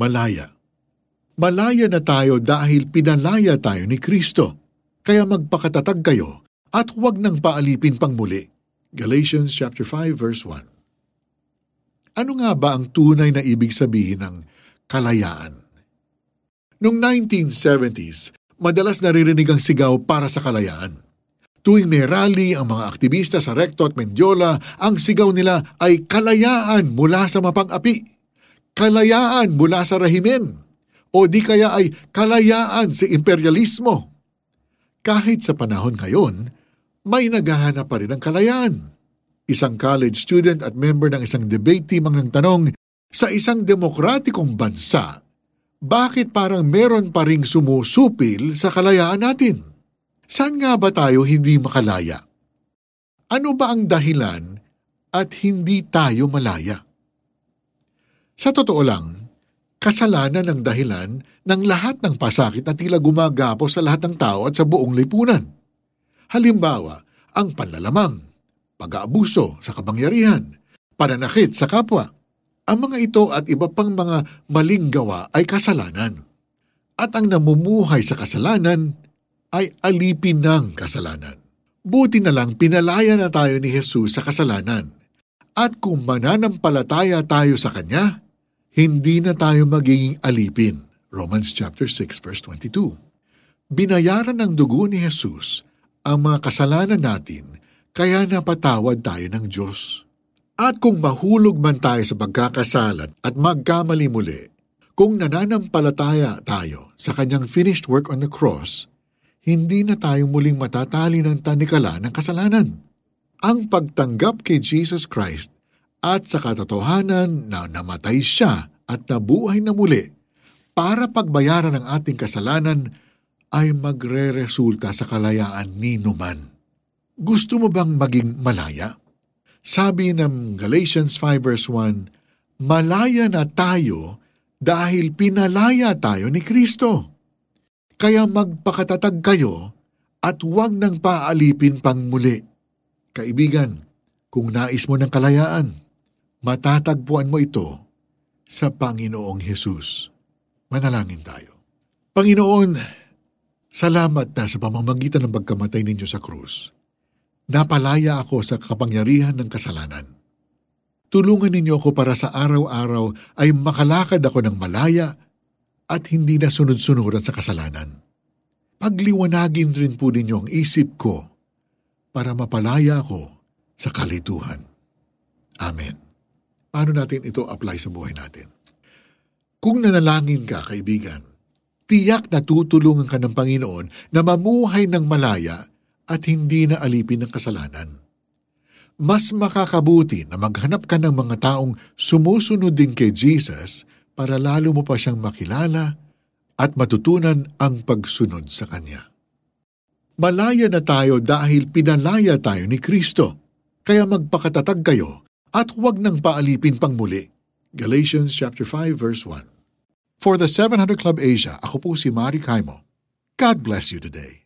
Malaya. Malaya na tayo dahil pinalaya tayo ni Kristo. Kaya magpakatatag kayo at huwag nang paalipin pang muli. Galatians chapter 5 verse 1. Ano nga ba ang tunay na ibig sabihin ng kalayaan? Noong 1970s, madalas naririnig ang sigaw para sa kalayaan. Tuwing may rally ang mga aktivista sa Recto at Mendiola, ang sigaw nila ay kalayaan mula sa mapang-api, kalayaan mula sa rahimen, o di kaya ay kalayaan sa imperialismo. Kahit sa panahon ngayon, may naghahanap pa rin ng kalayaan. Isang college student at member ng isang debate team ang nagtanong, sa isang demokratikong bansa, bakit parang meron pa ring sumusupil sa kalayaan natin? Saan nga ba tayo hindi makalaya? Ano ba ang dahilan at hindi tayo malaya? Sa totoo lang, kasalanan ang dahilan ng lahat ng pasakit na tila gumagapo sa lahat ng tao at sa buong lipunan. Halimbawa, ang panlalamang, pag-aabuso sa kapangyarihan, pananakit sa kapwa. Ang mga ito at iba pang mga maling gawa ay kasalanan. At ang namumuhay sa kasalanan ay alipin ng kasalanan. Buti na lang pinalaya na tayo ni Jesus sa kasalanan. At kung mananampalataya tayo sa Kanya, hindi na tayo magiging alipin. Romans chapter 6 verse 22. Binayaran ng dugo ni Jesus ang mga kasalanan natin kaya napatawad tayo ng Diyos. At kung mahulog man tayo sa pagkakasalat at magkamali muli, kung nananampalataya tayo sa kanyang finished work on the cross, hindi na tayo muling matatali ng tanikala ng kasalanan. Ang pagtanggap kay Jesus Christ at sa katotohanan na namatay siya at nabuhay na muli para pagbayaran ng ating kasalanan ay magre-resulta sa kalayaan ni Numan. Gusto mo bang maging malaya? Sabi ng Galatians 5 verse 1, Malaya na tayo dahil pinalaya tayo ni Kristo. Kaya magpakatatag kayo at huwag nang paalipin pang muli. Kaibigan, kung nais mo ng kalayaan, matatagpuan mo ito sa Panginoong Hesus. Manalangin tayo. Panginoon, salamat na sa pamamagitan ng pagkamatay ninyo sa krus. Napalaya ako sa kapangyarihan ng kasalanan. Tulungan ninyo ako para sa araw-araw ay makalakad ako ng malaya at hindi na sunod-sunuran sa kasalanan. Pagliwanagin rin po ninyo ang isip ko para mapalaya ako sa kalituhan. Paano natin ito apply sa buhay natin? Kung nanalangin ka, kaibigan, tiyak na tutulungan ka ng Panginoon na mamuhay ng malaya at hindi na alipin ng kasalanan. Mas makakabuti na maghanap ka ng mga taong sumusunod din kay Jesus para lalo mo pa siyang makilala at matutunan ang pagsunod sa Kanya. Malaya na tayo dahil pinalaya tayo ni Kristo, kaya magpakatatag kayo at huwag nang paalipin pang muli. Galatians chapter 5 verse 1. For the 700 Club Asia, ako po si Mari Kaimo. God bless you today.